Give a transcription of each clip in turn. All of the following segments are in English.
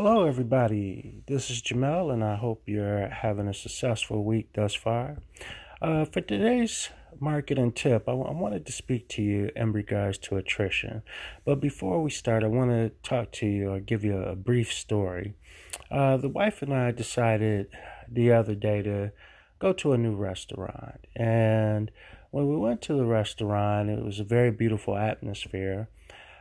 Hello, everybody. This is Jamel, and I hope you're having a successful week thus far. Uh, for today's marketing tip, I, w- I wanted to speak to you in regards to attrition. But before we start, I want to talk to you or give you a brief story. Uh, the wife and I decided the other day to go to a new restaurant. And when we went to the restaurant, it was a very beautiful atmosphere.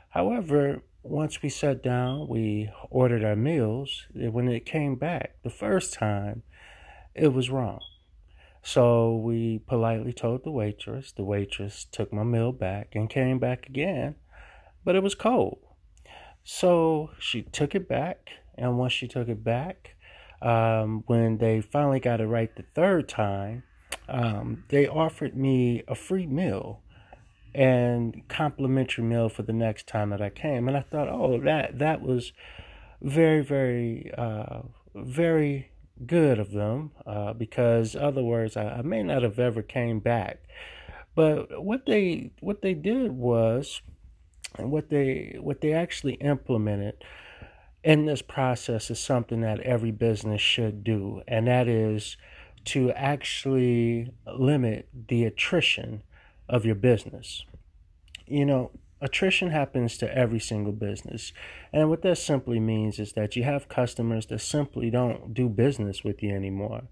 However, once we sat down, we ordered our meals. When it came back the first time, it was wrong. So we politely told the waitress. The waitress took my meal back and came back again, but it was cold. So she took it back, and once she took it back, um, when they finally got it right the third time, um, they offered me a free meal and complimentary meal for the next time that I came. And I thought, oh, that that was very, very, uh, very good of them uh, because other words, I, I may not have ever came back. But what they what they did was, and what they what they actually implemented in this process is something that every business should do, and that is to actually limit the attrition of your business. You know, attrition happens to every single business. And what that simply means is that you have customers that simply don't do business with you anymore.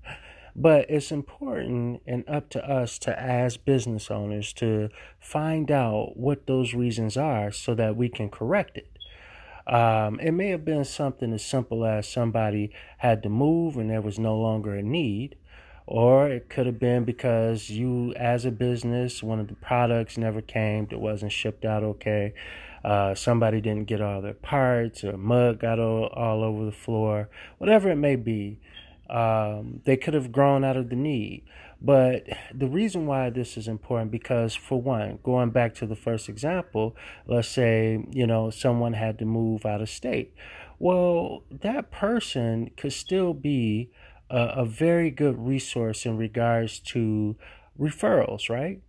But it's important and up to us to, as business owners, to find out what those reasons are so that we can correct it. Um, it may have been something as simple as somebody had to move and there was no longer a need or it could have been because you, as a business, one of the products never came, it wasn't shipped out okay. Uh, somebody didn't get all their parts, or mud got all, all over the floor, whatever it may be. Um, they could have grown out of the need. But the reason why this is important because, for one, going back to the first example, let's say you know someone had to move out of state. Well, that person could still be a, a very good resource in regards to referrals, right?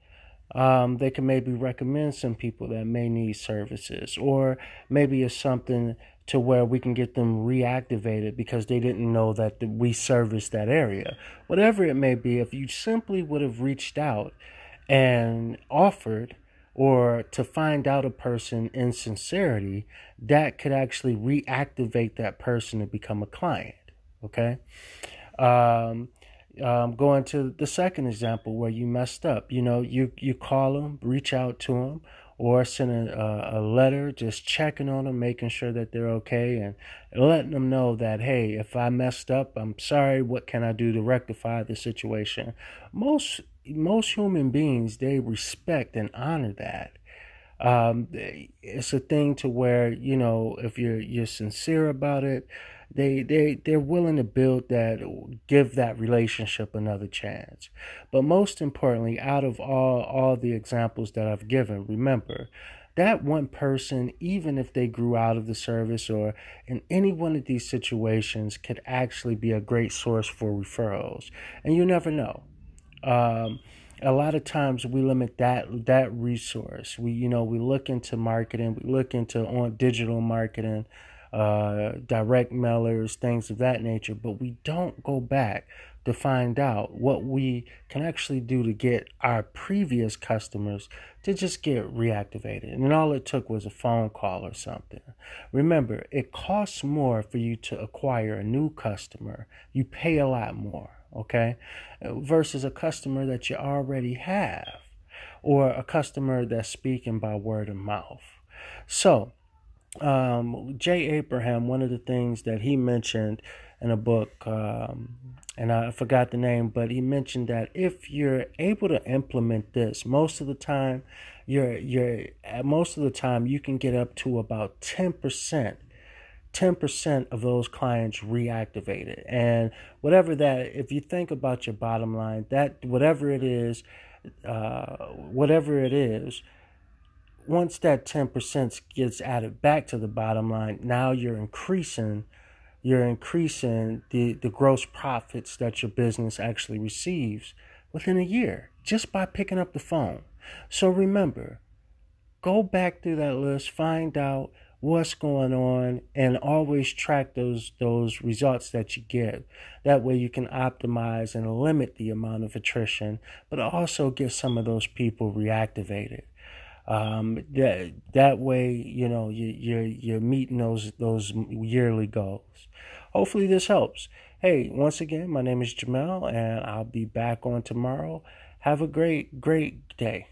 Um, they can maybe recommend some people that may need services, or maybe it's something to where we can get them reactivated because they didn't know that we service that area. Whatever it may be, if you simply would have reached out and offered or to find out a person in sincerity, that could actually reactivate that person to become a client. Okay. Um, um, going to the second example where you messed up, you know, you, you call them, reach out to them, or send a, a letter just checking on them, making sure that they're okay, and letting them know that, hey, if I messed up, I'm sorry. What can I do to rectify the situation? Most most human beings they respect and honor that. Um, it's a thing to where you know if you're you're sincere about it, they they they're willing to build that give that relationship another chance. But most importantly out of all all the examples that i've given remember that one person even if they grew out of the service or in any one of these situations could actually be a great source for referrals. And you never know. Um, a lot of times we limit that that resource. We you know we look into marketing we look into on digital marketing uh, direct mailers, things of that nature, but we don't go back to find out what we can actually do to get our previous customers to just get reactivated. And all it took was a phone call or something. Remember, it costs more for you to acquire a new customer. You pay a lot more, okay? Versus a customer that you already have or a customer that's speaking by word of mouth. So, um, Jay Abraham, one of the things that he mentioned in a book, um, and I forgot the name, but he mentioned that if you're able to implement this, most of the time, you're you're most of the time you can get up to about ten percent. 10% of those clients reactivated and whatever that if you think about your bottom line that whatever it is uh, whatever it is once that 10% gets added back to the bottom line, now you're increasing you're increasing the, the gross profits that your business actually receives within a year just by picking up the phone. So remember, go back through that list, find out what's going on and always track those those results that you get. That way you can optimize and limit the amount of attrition, but also get some of those people reactivated. Um, that that way, you know, you, you're you're meeting those those yearly goals. Hopefully, this helps. Hey, once again, my name is Jamel, and I'll be back on tomorrow. Have a great great day.